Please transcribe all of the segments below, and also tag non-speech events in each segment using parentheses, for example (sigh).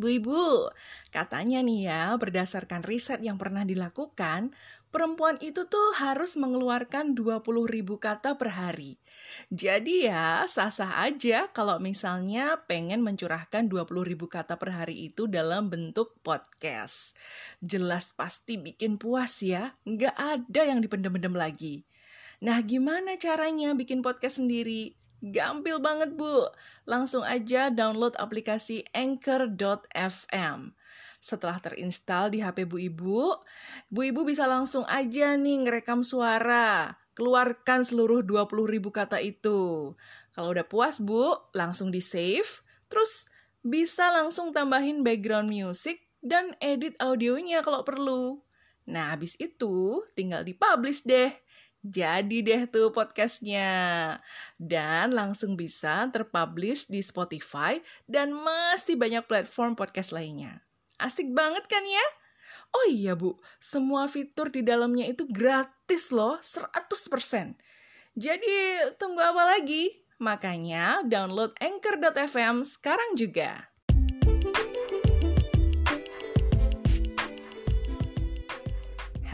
Bu Ibu, katanya nih ya, berdasarkan riset yang pernah dilakukan, perempuan itu tuh harus mengeluarkan 20 ribu kata per hari. Jadi ya, sah-sah aja kalau misalnya pengen mencurahkan 20 ribu kata per hari itu dalam bentuk podcast. Jelas pasti bikin puas ya, nggak ada yang dipendem-pendem lagi. Nah, gimana caranya bikin podcast sendiri? Gampil banget, Bu. Langsung aja download aplikasi Anchor.fm. Setelah terinstall di HP Bu Ibu, Bu Ibu bisa langsung aja nih ngerekam suara. Keluarkan seluruh 20 ribu kata itu. Kalau udah puas, Bu, langsung di-save. Terus bisa langsung tambahin background music dan edit audionya kalau perlu. Nah, habis itu tinggal di-publish deh. Jadi deh tuh podcastnya. Dan langsung bisa terpublish di Spotify dan masih banyak platform podcast lainnya. Asik banget kan ya? Oh iya bu, semua fitur di dalamnya itu gratis loh, 100%. Jadi tunggu apa lagi? Makanya download Anchor.fm sekarang juga.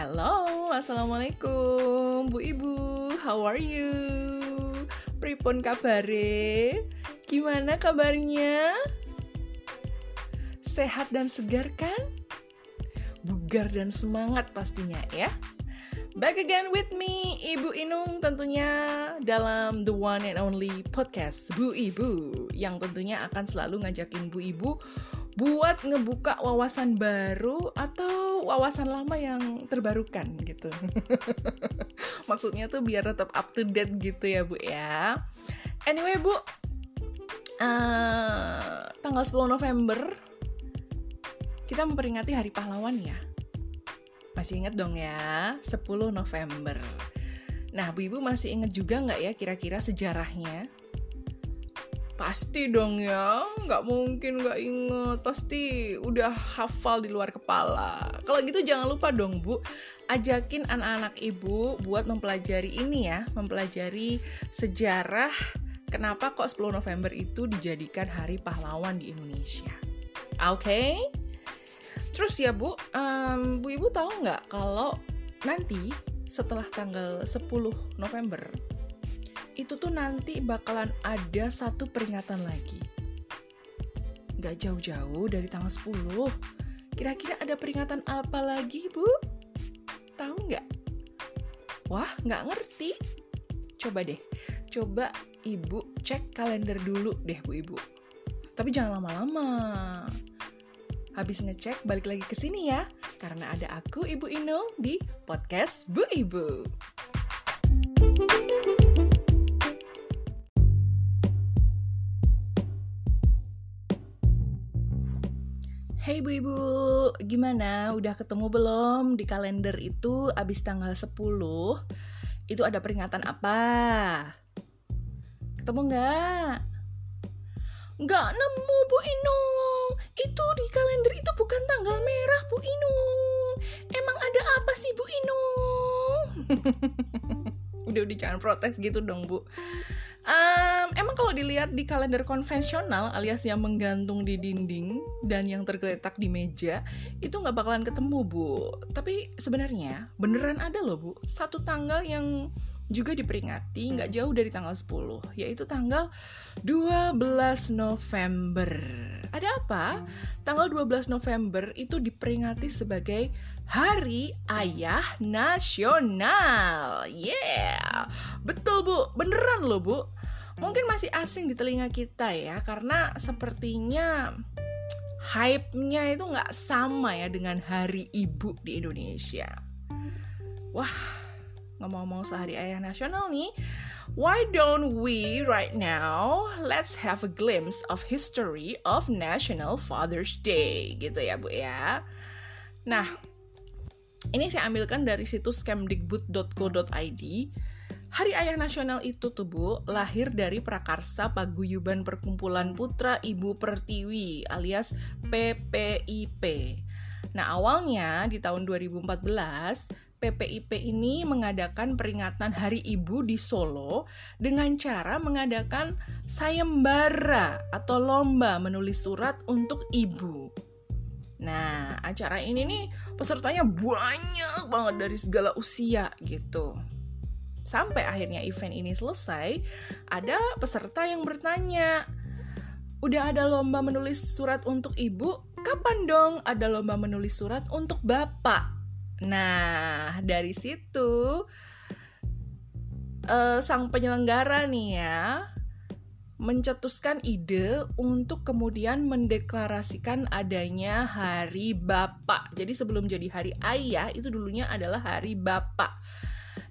Halo, Assalamualaikum Bu Ibu, how are you? Pripun kabare? Gimana kabarnya? Sehat dan segar kan? Bugar dan semangat pastinya ya. Back again with me, Ibu Inung tentunya dalam the one and only podcast Bu Ibu yang tentunya akan selalu ngajakin Bu Ibu buat ngebuka wawasan baru atau wawasan lama yang terbarukan gitu. (laughs) Maksudnya tuh biar tetap up to date gitu ya Bu ya. Anyway Bu, uh, tanggal 10 November kita memperingati Hari Pahlawan ya. Masih inget dong ya, 10 November. Nah, Bu Ibu masih inget juga nggak ya kira-kira sejarahnya? Pasti dong ya, nggak mungkin nggak inget. Pasti udah hafal di luar kepala. Kalau gitu jangan lupa dong Bu, ajakin anak-anak Ibu buat mempelajari ini ya, mempelajari sejarah kenapa kok 10 November itu dijadikan Hari Pahlawan di Indonesia. Oke? Okay? Terus ya Bu, um, Bu Ibu tahu nggak kalau nanti setelah tanggal 10 November itu tuh nanti bakalan ada satu peringatan lagi. Gak jauh-jauh dari tanggal 10. Kira-kira ada peringatan apa lagi, Bu? Tahu nggak? Wah, nggak ngerti. Coba deh, coba Ibu cek kalender dulu deh, Bu Ibu. Tapi jangan lama-lama. Habis ngecek, balik lagi ke sini ya. Karena ada aku, Ibu Inung, di podcast Bu Ibu. Hey Bu Ibu, gimana? Udah ketemu belum di kalender itu abis tanggal 10? Itu ada peringatan apa? Ketemu nggak? Nggak nemu Bu Inung. Itu di kalender itu bukan tanggal merah Bu Inung. Emang ada apa sih Bu Inung? (laughs) udah udah jangan protes gitu dong Bu. Um, emang kalau dilihat di kalender konvensional alias yang menggantung di dinding dan yang tergeletak di meja itu nggak bakalan ketemu bu. Tapi sebenarnya beneran ada loh bu satu tanggal yang juga diperingati nggak jauh dari tanggal 10 yaitu tanggal 12 November. Ada apa? Tanggal 12 November itu diperingati sebagai Hari Ayah Nasional. Yeah. Betul Bu, beneran loh Bu mungkin masih asing di telinga kita ya karena sepertinya hype-nya itu nggak sama ya dengan Hari Ibu di Indonesia. Wah, ngomong-ngomong sehari ayah nasional nih, why don't we right now let's have a glimpse of history of National Father's Day gitu ya Bu ya. Nah, ini saya ambilkan dari situs kemdikbud.co.id Hari Ayah Nasional itu tuh Bu, lahir dari prakarsa Paguyuban Perkumpulan Putra Ibu Pertiwi alias PPIP. Nah awalnya di tahun 2014, PPIP ini mengadakan peringatan Hari Ibu di Solo dengan cara mengadakan sayembara atau lomba menulis surat untuk ibu. Nah, acara ini nih pesertanya banyak banget dari segala usia gitu. Sampai akhirnya event ini selesai, ada peserta yang bertanya, "Udah ada lomba menulis surat untuk ibu? Kapan dong ada lomba menulis surat untuk bapak?" Nah, dari situ uh, sang penyelenggara nih ya mencetuskan ide untuk kemudian mendeklarasikan adanya Hari Bapak. Jadi sebelum jadi Hari Ayah itu dulunya adalah Hari Bapak.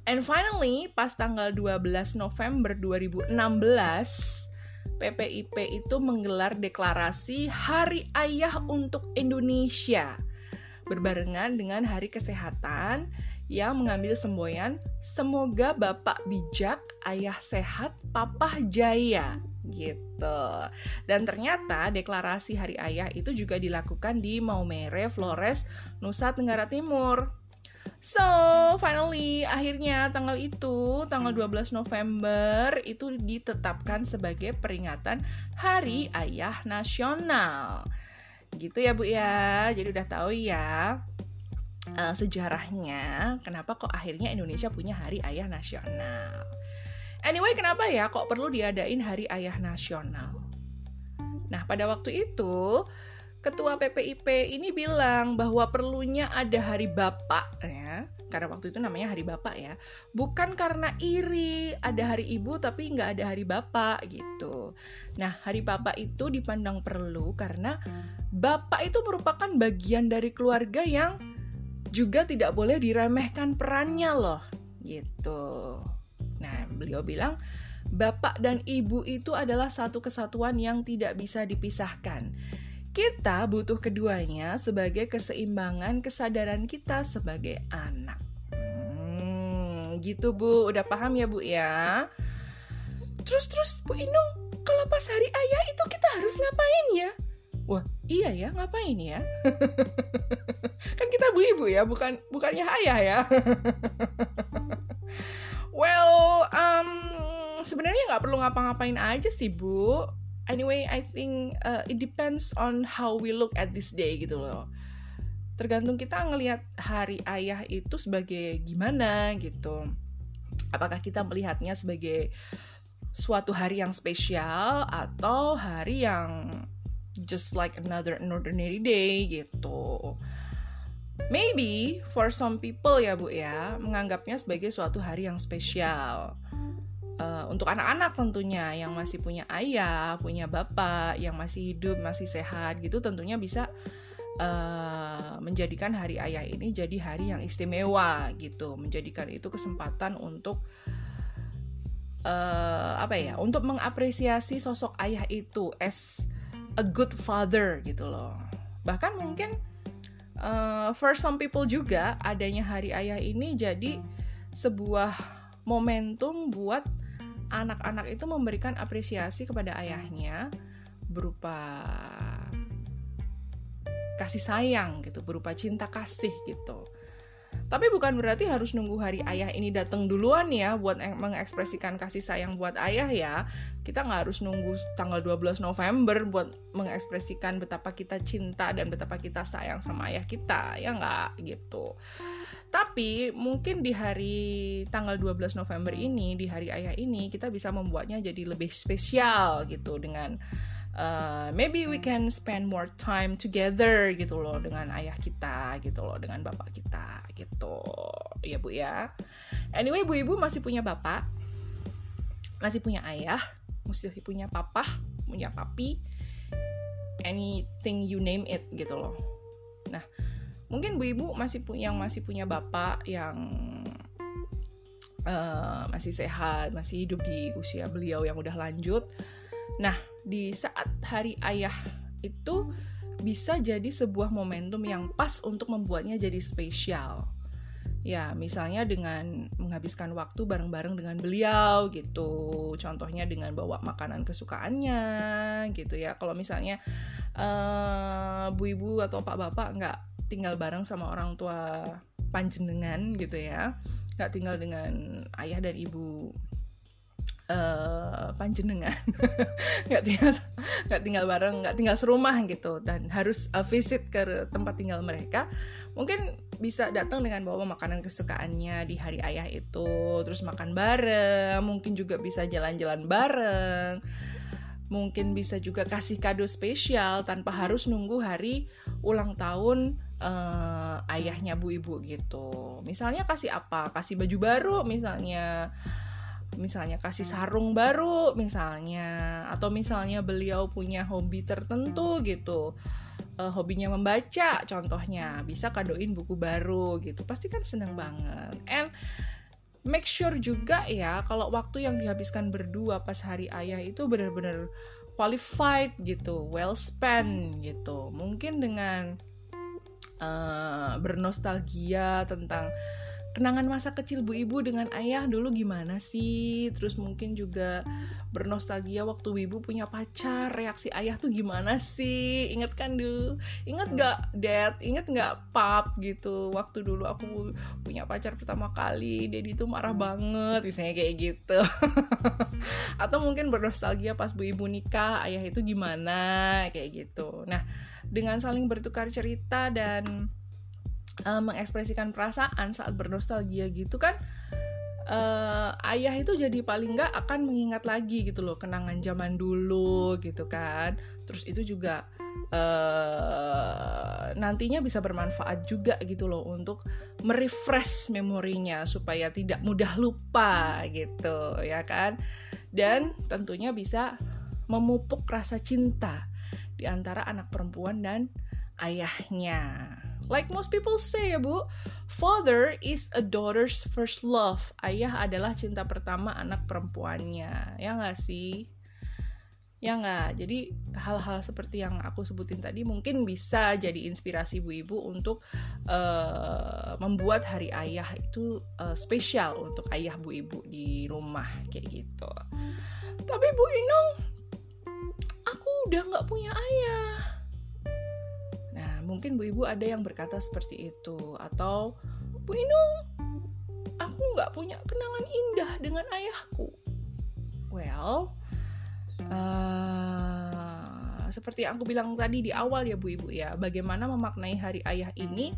And finally, pas tanggal 12 November 2016, PPIP itu menggelar deklarasi Hari Ayah untuk Indonesia berbarengan dengan Hari Kesehatan yang mengambil semboyan Semoga Bapak bijak, Ayah sehat, Papa jaya gitu. Dan ternyata deklarasi Hari Ayah itu juga dilakukan di Maumere, Flores, Nusa Tenggara Timur. So, finally akhirnya tanggal itu, tanggal 12 November itu ditetapkan sebagai peringatan Hari Ayah Nasional. Gitu ya, Bu ya. Jadi udah tahu ya uh, sejarahnya kenapa kok akhirnya Indonesia punya Hari Ayah Nasional. Anyway, kenapa ya kok perlu diadain Hari Ayah Nasional? Nah, pada waktu itu Ketua PPIP ini bilang bahwa perlunya ada Hari Bapak ya, karena waktu itu namanya Hari Bapak ya, bukan karena iri ada Hari Ibu tapi nggak ada Hari Bapak gitu. Nah, Hari Bapak itu dipandang perlu karena Bapak itu merupakan bagian dari keluarga yang juga tidak boleh diremehkan perannya loh, gitu. Nah, beliau bilang, bapak dan ibu itu adalah satu kesatuan yang tidak bisa dipisahkan. Kita butuh keduanya sebagai keseimbangan kesadaran kita sebagai anak. Hmm, gitu Bu, udah paham ya Bu ya? Terus terus Bu Inung, kalau pas hari ayah itu kita harus ngapain ya? Wah, iya ya, ngapain ya? (laughs) kan kita bu ibu ya, bukan bukannya ayah ya. (laughs) Well, um, sebenarnya nggak perlu ngapa-ngapain aja sih bu. Anyway, I think uh, it depends on how we look at this day gitu loh. Tergantung kita ngelihat hari ayah itu sebagai gimana gitu. Apakah kita melihatnya sebagai suatu hari yang spesial atau hari yang just like another ordinary day gitu. Maybe for some people ya Bu ya, menganggapnya sebagai suatu hari yang spesial. Uh, untuk anak-anak tentunya yang masih punya ayah, punya bapak, yang masih hidup, masih sehat gitu tentunya bisa uh, menjadikan hari ayah ini jadi hari yang istimewa gitu, menjadikan itu kesempatan untuk uh, apa ya, untuk mengapresiasi sosok ayah itu as a good father gitu loh. Bahkan mungkin uh, for some people juga adanya hari ayah ini jadi sebuah momentum buat anak-anak itu memberikan apresiasi kepada ayahnya berupa kasih sayang gitu, berupa cinta kasih gitu. Tapi bukan berarti harus nunggu hari ayah ini datang duluan ya buat mengekspresikan kasih sayang buat ayah ya. Kita nggak harus nunggu tanggal 12 November buat mengekspresikan betapa kita cinta dan betapa kita sayang sama ayah kita. Ya nggak gitu. Tapi mungkin di hari tanggal 12 November ini, di hari ayah ini, kita bisa membuatnya jadi lebih spesial gitu dengan uh, maybe we can spend more time together gitu loh dengan ayah kita gitu loh dengan bapak kita gitu. Ya bu ya. Anyway bu ibu masih punya bapak masih punya ayah masih punya papa punya papi anything you name it gitu loh. Nah mungkin bu ibu masih punya yang masih punya bapak yang uh, masih sehat masih hidup di usia beliau yang udah lanjut. Nah di saat hari ayah itu bisa jadi sebuah momentum yang pas untuk membuatnya jadi spesial. Ya, misalnya dengan menghabiskan waktu bareng-bareng dengan beliau gitu. Contohnya dengan bawa makanan kesukaannya gitu ya. Kalau misalnya uh, bu ibu atau pak bapak nggak tinggal bareng sama orang tua panjenengan gitu ya nggak tinggal dengan ayah dan ibu uh, panjenengan. (laughs) Nggak tinggal nggak tinggal bareng nggak tinggal serumah gitu. Dan harus uh, visit ke tempat tinggal mereka. Mungkin bisa datang dengan bawa makanan kesukaannya di hari ayah itu. Terus makan bareng mungkin juga bisa jalan-jalan bareng. Mungkin bisa juga kasih kado spesial tanpa harus nunggu hari ulang tahun uh, ayahnya bu ibu gitu. Misalnya kasih apa? Kasih baju baru misalnya misalnya kasih sarung baru misalnya. Atau misalnya beliau punya hobi tertentu gitu. Uh, hobinya membaca contohnya. Bisa kadoin buku baru gitu. Pasti kan seneng banget. And make sure juga ya kalau waktu yang dihabiskan berdua pas hari ayah itu benar-benar qualified gitu well spent gitu. Mungkin dengan uh, bernostalgia tentang kenangan masa kecil bu ibu dengan ayah dulu gimana sih? Terus mungkin juga bernostalgia waktu bu ibu punya pacar reaksi ayah tuh gimana sih? Inget kan dulu? Inget gak dad? Inget gak pap gitu? Waktu dulu aku punya pacar pertama kali daddy tuh marah banget misalnya kayak gitu. (laughs) Atau mungkin bernostalgia pas bu ibu nikah ayah itu gimana? Kayak gitu. Nah dengan saling bertukar cerita dan uh, mengekspresikan perasaan saat bernostalgia gitu kan uh, ayah itu jadi paling nggak akan mengingat lagi gitu loh kenangan zaman dulu gitu kan terus itu juga uh, nantinya bisa bermanfaat juga gitu loh untuk merefresh memorinya supaya tidak mudah lupa gitu ya kan dan tentunya bisa memupuk rasa cinta di antara anak perempuan dan ayahnya. Like most people say ya bu, father is a daughter's first love. Ayah adalah cinta pertama anak perempuannya, ya nggak sih? Ya nggak. Jadi hal-hal seperti yang aku sebutin tadi mungkin bisa jadi inspirasi bu ibu untuk uh, membuat hari ayah itu uh, spesial untuk ayah bu ibu di rumah kayak gitu. Tapi bu Inung, aku udah nggak punya ayah mungkin bu ibu ada yang berkata seperti itu. Atau bu Inung aku nggak punya kenangan indah dengan ayahku. Well uh, seperti yang aku bilang tadi di awal ya bu ibu ya bagaimana memaknai hari ayah ini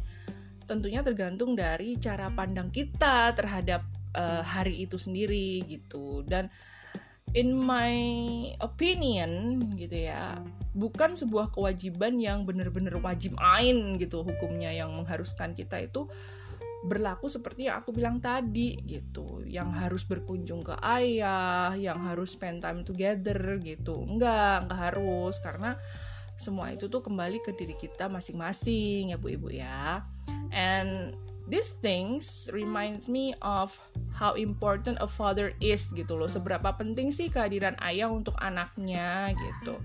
tentunya tergantung dari cara pandang kita terhadap uh, hari itu sendiri gitu. Dan in my opinion gitu ya bukan sebuah kewajiban yang benar-benar wajib ain gitu hukumnya yang mengharuskan kita itu berlaku seperti yang aku bilang tadi gitu. Yang harus berkunjung ke ayah yang harus spend time together gitu. Enggak enggak harus. Karena semua itu tuh kembali ke diri kita masing-masing ya bu ibu ya. And these things reminds me of how important a father is gitu loh. Seberapa penting sih kehadiran ayah untuk anaknya gitu.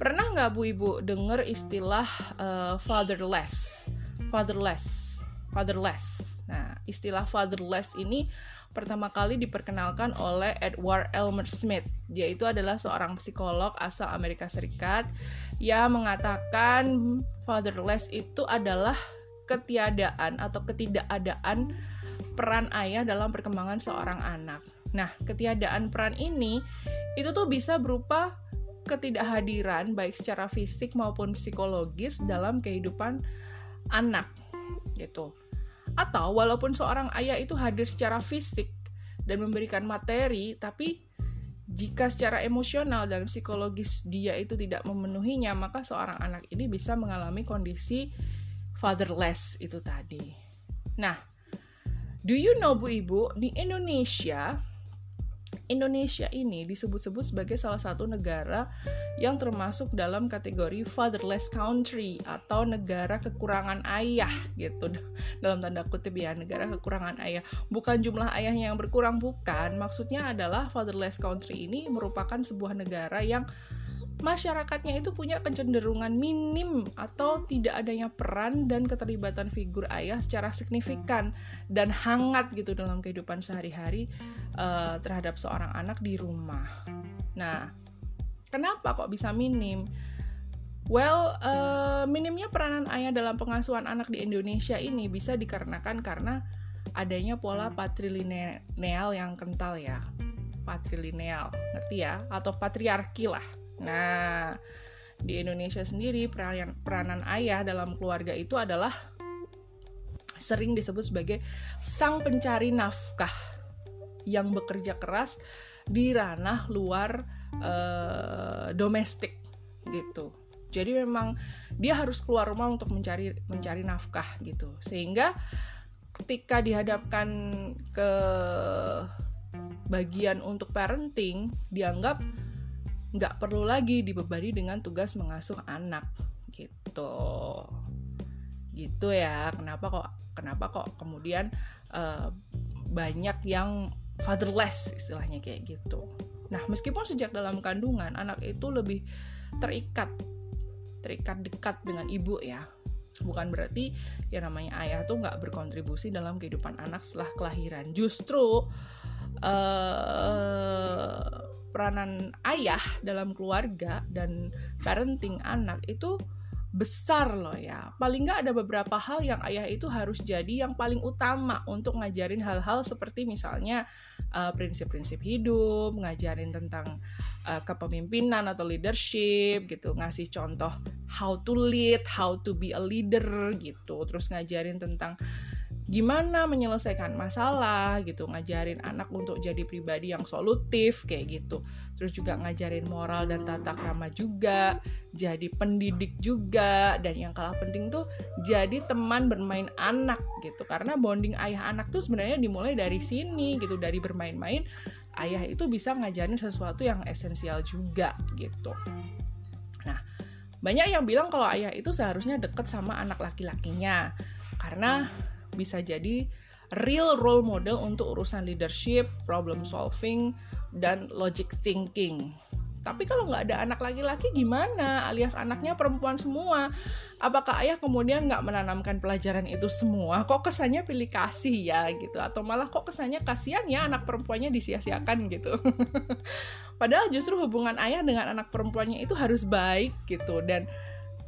Pernah nggak bu ibu dengar istilah uh, fatherless? Fatherless, fatherless. Nah, istilah fatherless ini pertama kali diperkenalkan oleh Edward Elmer Smith. Dia itu adalah seorang psikolog asal Amerika Serikat yang mengatakan fatherless itu adalah ketiadaan atau ketidakadaan peran ayah dalam perkembangan seorang anak. Nah, ketiadaan peran ini itu tuh bisa berupa ketidakhadiran baik secara fisik maupun psikologis dalam kehidupan anak gitu. Atau walaupun seorang ayah itu hadir secara fisik dan memberikan materi, tapi jika secara emosional dan psikologis dia itu tidak memenuhinya, maka seorang anak ini bisa mengalami kondisi fatherless itu tadi. Nah, do you know Bu Ibu, di Indonesia Indonesia ini disebut-sebut sebagai salah satu negara yang termasuk dalam kategori fatherless country atau negara kekurangan ayah gitu. (laughs) Dalam tanda kutip ya negara kekurangan ayah. Bukan jumlah ayahnya yang berkurang bukan. Maksudnya adalah fatherless country ini merupakan sebuah negara yang masyarakatnya itu punya kecenderungan minim atau tidak adanya peran dan keterlibatan figur ayah secara signifikan dan hangat gitu dalam kehidupan sehari-hari uh, terhadap seorang anak di rumah. Nah, kenapa kok bisa minim? Well, uh, minimnya peranan ayah dalam pengasuhan anak di Indonesia ini bisa dikarenakan karena adanya pola patrilineal yang kental ya. Patrilineal, ngerti ya? Atau patriarki lah. Nah, di Indonesia sendiri peranan, peranan ayah dalam keluarga itu adalah sering disebut sebagai sang pencari nafkah yang bekerja keras di ranah luar uh, domestik gitu. Jadi memang dia harus keluar rumah untuk mencari mencari nafkah gitu. Sehingga ketika dihadapkan ke bagian untuk parenting dianggap nggak perlu lagi dibebani dengan tugas mengasuh anak. Gitu. Gitu ya. Kenapa kok kenapa kok kemudian uh, banyak yang fatherless istilahnya kayak gitu. Nah meskipun sejak dalam kandungan anak itu lebih terikat terikat dekat dengan ibu ya. Bukan berarti ya namanya ayah tuh nggak berkontribusi dalam kehidupan anak setelah kelahiran. Justru uh, peranan ayah dalam keluarga dan parenting anak itu besar loh ya. Paling nggak ada beberapa hal yang ayah itu harus jadi yang paling utama untuk ngajarin hal-hal seperti misalnya uh, prinsip-prinsip uh, hidup, ngajarin tentang uh, kepemimpinan atau leadership gitu, ngasih contoh how to lead, how to be a leader gitu, terus ngajarin tentang gimana menyelesaikan masalah gitu ngajarin anak untuk jadi pribadi yang solutif kayak gitu. Terus juga ngajarin moral dan tata krama juga jadi pendidik juga dan yang kalah penting tuh jadi teman bermain anak gitu. Karena bonding ayah anak tuh sebenarnya dimulai dari sini gitu dari bermain-main ayah itu bisa ngajarin sesuatu yang esensial juga gitu. Nah banyak yang bilang kalau ayah itu seharusnya deket sama anak laki-lakinya karena bisa jadi real role model untuk urusan leadership, problem solving, dan logic thinking. Tapi kalau nggak ada anak laki-laki gimana? Alias anaknya perempuan semua. Apakah ayah kemudian nggak menanamkan pelajaran itu semua? Kok kesannya pilih kasih ya gitu? Atau malah kok kesannya kasihan ya anak perempuannya disia-siakan gitu? (laughs) Padahal justru hubungan ayah dengan anak perempuannya itu harus baik gitu dan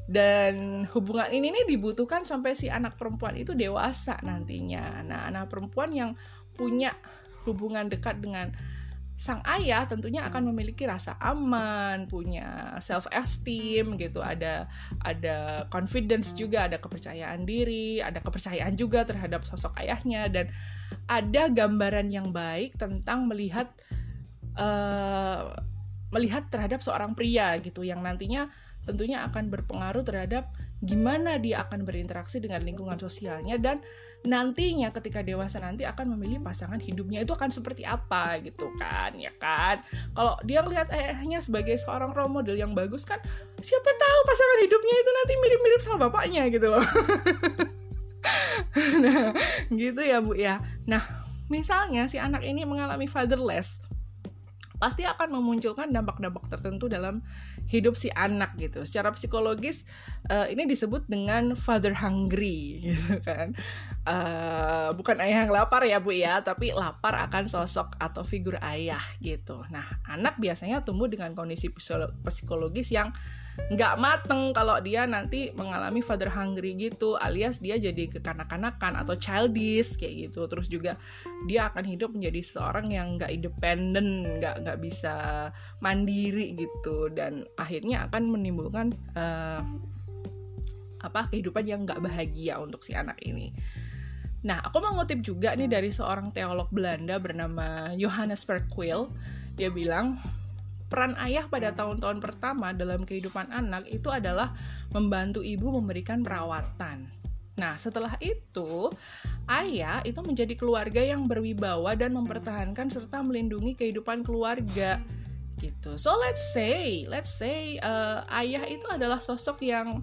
dan hubungan ini nih dibutuhkan sampai si anak perempuan itu dewasa nantinya. Nah, anak perempuan yang punya hubungan dekat dengan sang ayah tentunya akan memiliki rasa aman, punya self esteem gitu, ada ada confidence juga, ada kepercayaan diri, ada kepercayaan juga terhadap sosok ayahnya dan ada gambaran yang baik tentang melihat uh, melihat terhadap seorang pria gitu yang nantinya tentunya akan berpengaruh terhadap gimana dia akan berinteraksi dengan lingkungan sosialnya dan nantinya ketika dewasa nanti akan memilih pasangan hidupnya. Itu akan seperti apa gitu kan ya kan? Kalau dia lihat ayahnya sebagai seorang role model yang bagus kan siapa tahu pasangan hidupnya itu nanti mirip-mirip sama bapaknya gitu loh. (laughs) Nah gitu ya bu ya. Nah misalnya si anak ini mengalami fatherless pasti akan memunculkan dampak-dampak tertentu dalam hidup si anak gitu. Secara psikologis uh, ini disebut dengan father hungry (laughs) gitu kan. Uh, bukan ayah yang lapar ya Bu ya, tapi lapar akan sosok atau figur ayah gitu. Nah, anak biasanya tumbuh dengan kondisi psikologis yang nggak mateng kalau dia nanti mengalami father hungry gitu alias dia jadi kekanak-kanakan atau childish kayak gitu terus juga dia akan hidup menjadi seorang yang nggak independen nggak nggak bisa mandiri gitu dan akhirnya akan menimbulkan uh, apa kehidupan yang nggak bahagia untuk si anak ini. Nah, aku mengutip juga nih dari seorang teolog Belanda bernama Johannes Verquil. Dia bilang, peran ayah pada tahun-tahun pertama dalam kehidupan anak itu adalah membantu ibu memberikan perawatan. Nah, setelah itu, ayah itu menjadi keluarga yang berwibawa dan mempertahankan serta melindungi kehidupan keluarga gitu. So let's say, let's say uh, ayah itu adalah sosok yang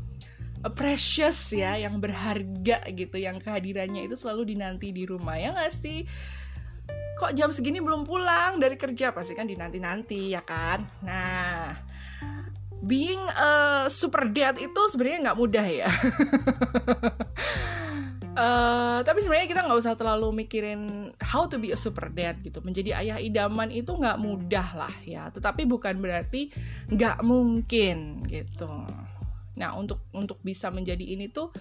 uh, precious ya, yang berharga gitu, yang kehadirannya itu selalu dinanti di rumah ya nggak sih? kok jam segini belum pulang dari kerja pasti kan dinanti-nanti ya kan nah being a super dad itu sebenarnya nggak mudah ya Uh, (laughs) tapi sebenarnya kita nggak usah terlalu mikirin how to be a super dad gitu. Menjadi ayah idaman itu nggak mudah lah ya. Tetapi bukan berarti nggak mungkin gitu. Nah, untuk untuk bisa menjadi ini tuh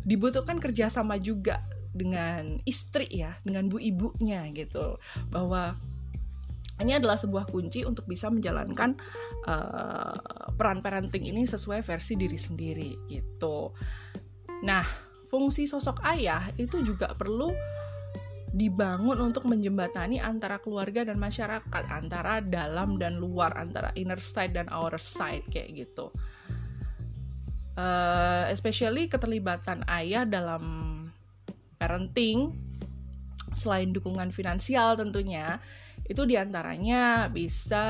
dibutuhkan kerjasama juga dengan istri ya, dengan bu ibunya gitu, bahwa ini adalah sebuah kunci untuk bisa menjalankan uh, peran parenting ini sesuai versi diri sendiri gitu. Nah, fungsi sosok ayah itu juga perlu dibangun untuk menjembatani antara keluarga dan masyarakat, antara dalam dan luar, antara inner side dan outer side kayak gitu. Uh, especially keterlibatan ayah dalam parenting, selain dukungan finansial tentunya, itu di antaranya bisa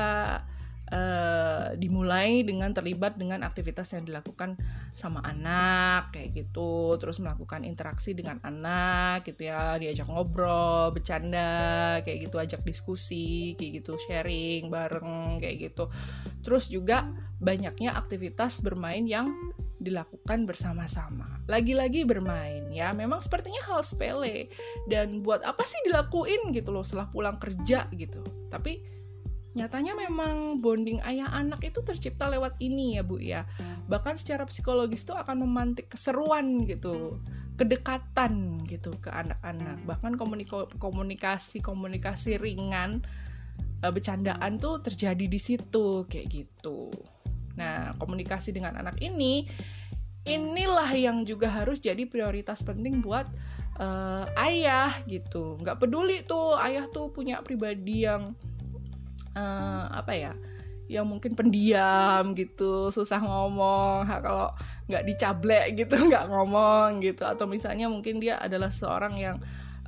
uh, dimulai dengan terlibat dengan aktivitas yang dilakukan sama anak kayak gitu. Terus melakukan interaksi dengan anak gitu ya. Diajak ngobrol bercanda kayak gitu. Ajak diskusi kayak gitu. Sharing bareng kayak gitu. Terus juga banyaknya aktivitas bermain yang dilakukan bersama-sama. Lagi-lagi bermain ya, memang sepertinya hal sepele. Dan buat apa sih dilakuin gitu loh setelah pulang kerja gitu. Tapi nyatanya memang bonding ayah anak itu tercipta lewat ini ya bu ya. Bahkan secara psikologis itu akan memantik keseruan gitu kedekatan gitu ke anak-anak. Bahkan komunikasi komunikasi ringan eh, bercandaan tuh terjadi di situ kayak gitu nah komunikasi dengan anak ini inilah yang juga harus jadi prioritas penting buat uh, ayah gitu. Nggak peduli tuh ayah tuh punya pribadi yang uh, apa ya yang mungkin pendiam gitu susah ngomong. Kalau nggak dicablek gitu (laughs) nggak ngomong gitu. Atau misalnya mungkin dia adalah seorang yang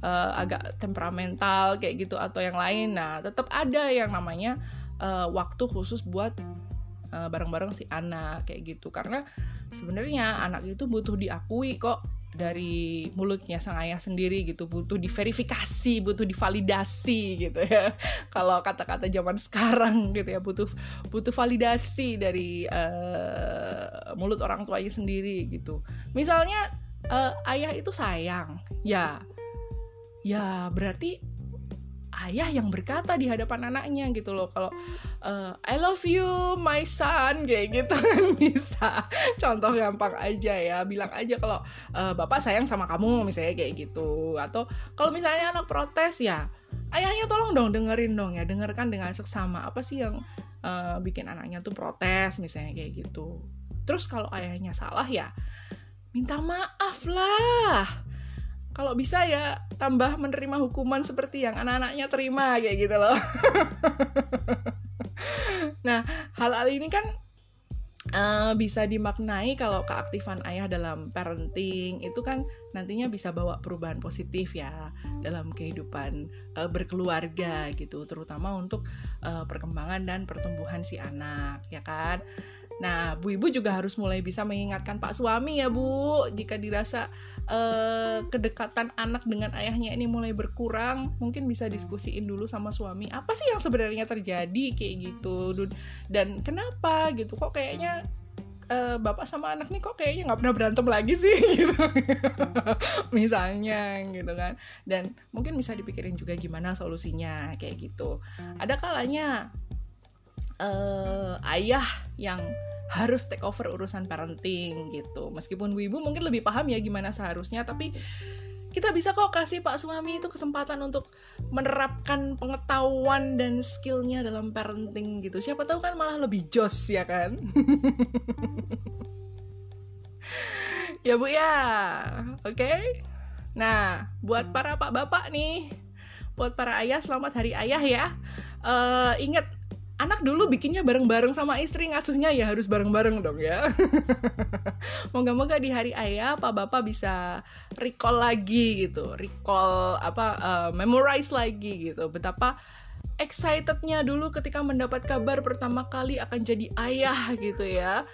uh, agak temperamental kayak gitu atau yang lain. Nah tetap ada yang namanya uh, waktu khusus buat bareng-bareng uh, si anak kayak gitu. Karena sebenarnya anak itu butuh diakui kok dari mulutnya sang ayah sendiri gitu. Butuh diverifikasi butuh divalidasi gitu ya. (laughs) Kalau kata-kata zaman sekarang gitu ya butuh butuh validasi dari uh, mulut orang tuanya sendiri gitu. Misalnya uh, ayah itu sayang ya. Ya berarti ayah yang berkata di hadapan anaknya gitu loh. Kalau uh, I love you my son kayak gitu kan (laughs) bisa. Contoh gampang aja ya. Bilang aja kalau uh, bapak sayang sama kamu misalnya kayak gitu. Atau kalau misalnya anak protes ya ayahnya tolong dong dengerin dong ya. Dengarkan dengan seksama. Apa sih yang uh, bikin anaknya tuh protes misalnya kayak gitu. Terus kalau ayahnya salah ya minta maaf lah. Kalau bisa ya tambah menerima hukuman seperti yang anak-anaknya terima kayak gitu loh. (laughs) nah, hal-hal ini kan uh, bisa dimaknai kalau keaktifan ayah dalam parenting itu kan nantinya bisa bawa perubahan positif ya dalam kehidupan uh, berkeluarga gitu, terutama untuk uh, perkembangan dan pertumbuhan si anak, ya kan? Nah, Bu Ibu juga harus mulai bisa mengingatkan Pak suami ya, Bu, jika dirasa uh, kedekatan anak dengan ayahnya ini mulai berkurang, mungkin bisa diskusiin dulu sama suami, apa sih yang sebenarnya terjadi kayak gitu dan kenapa gitu? Kok kayaknya uh, bapak sama anak nih kok kayaknya nggak pernah berantem lagi sih (laughs) gitu. Misalnya gitu kan. Dan mungkin bisa dipikirin juga gimana solusinya kayak gitu. Ada kalanya uh, ayah yang harus take over urusan parenting gitu. Meskipun bu ibu mungkin lebih paham ya gimana seharusnya, tapi kita bisa kok kasih pak suami itu kesempatan untuk menerapkan pengetahuan dan skillnya dalam parenting gitu. Siapa tahu kan malah lebih jos ya kan? (laughs) ya bu ya, oke. Okay? Nah, buat para pak bapak nih, buat para ayah selamat hari ayah ya. Uh, ingat anak dulu bikinnya bareng-bareng sama istri ngasuhnya ya harus bareng-bareng dong ya. (laughs) Moga-moga di hari ayah pak bapak bisa recall lagi gitu recall apa uh, memorize lagi gitu. Betapa excitednya dulu ketika mendapat kabar pertama kali akan jadi ayah gitu ya.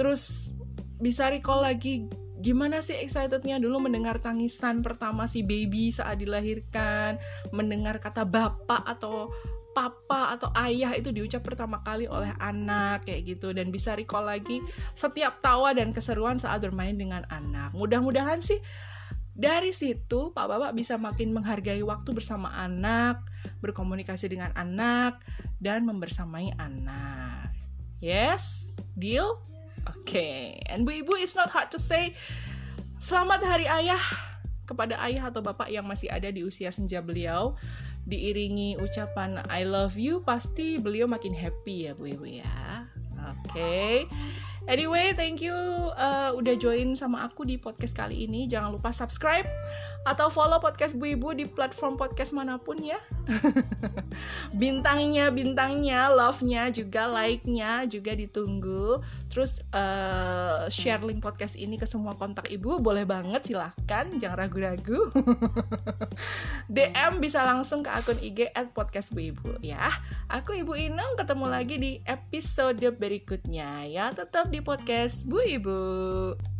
Terus bisa recall lagi gimana sih excitednya dulu mendengar tangisan pertama si baby saat dilahirkan mendengar kata bapak atau papa atau ayah itu diucap pertama kali oleh anak kayak gitu dan bisa recall lagi setiap tawa dan keseruan saat bermain dengan anak. Mudah-mudahan sih dari situ Pak Bapak bisa makin menghargai waktu bersama anak, berkomunikasi dengan anak dan membersamai anak. Yes? Deal? Oke, okay. and Bu Ibu it's not hard to say selamat hari ayah kepada ayah atau bapak yang masih ada di usia senja beliau diiringi ucapan I love you pasti beliau makin happy ya Bu Ibu ya. Oke. Okay. Anyway, thank you uh, udah join sama aku di podcast kali ini. Jangan lupa subscribe atau follow podcast Bu Ibu di platform podcast mana pun ya. (laughs) bintangnya, bintangnya, love-nya juga like-nya juga ditunggu. Terus uh, share link podcast ini ke semua kontak Ibu, boleh banget silahkan, jangan ragu-ragu. (laughs) DM bisa langsung ke akun IG at podcast Bu Ibu ya. Aku Ibu Inung ketemu lagi di episode berikutnya ya. Tetap di podcast Bu Ibu.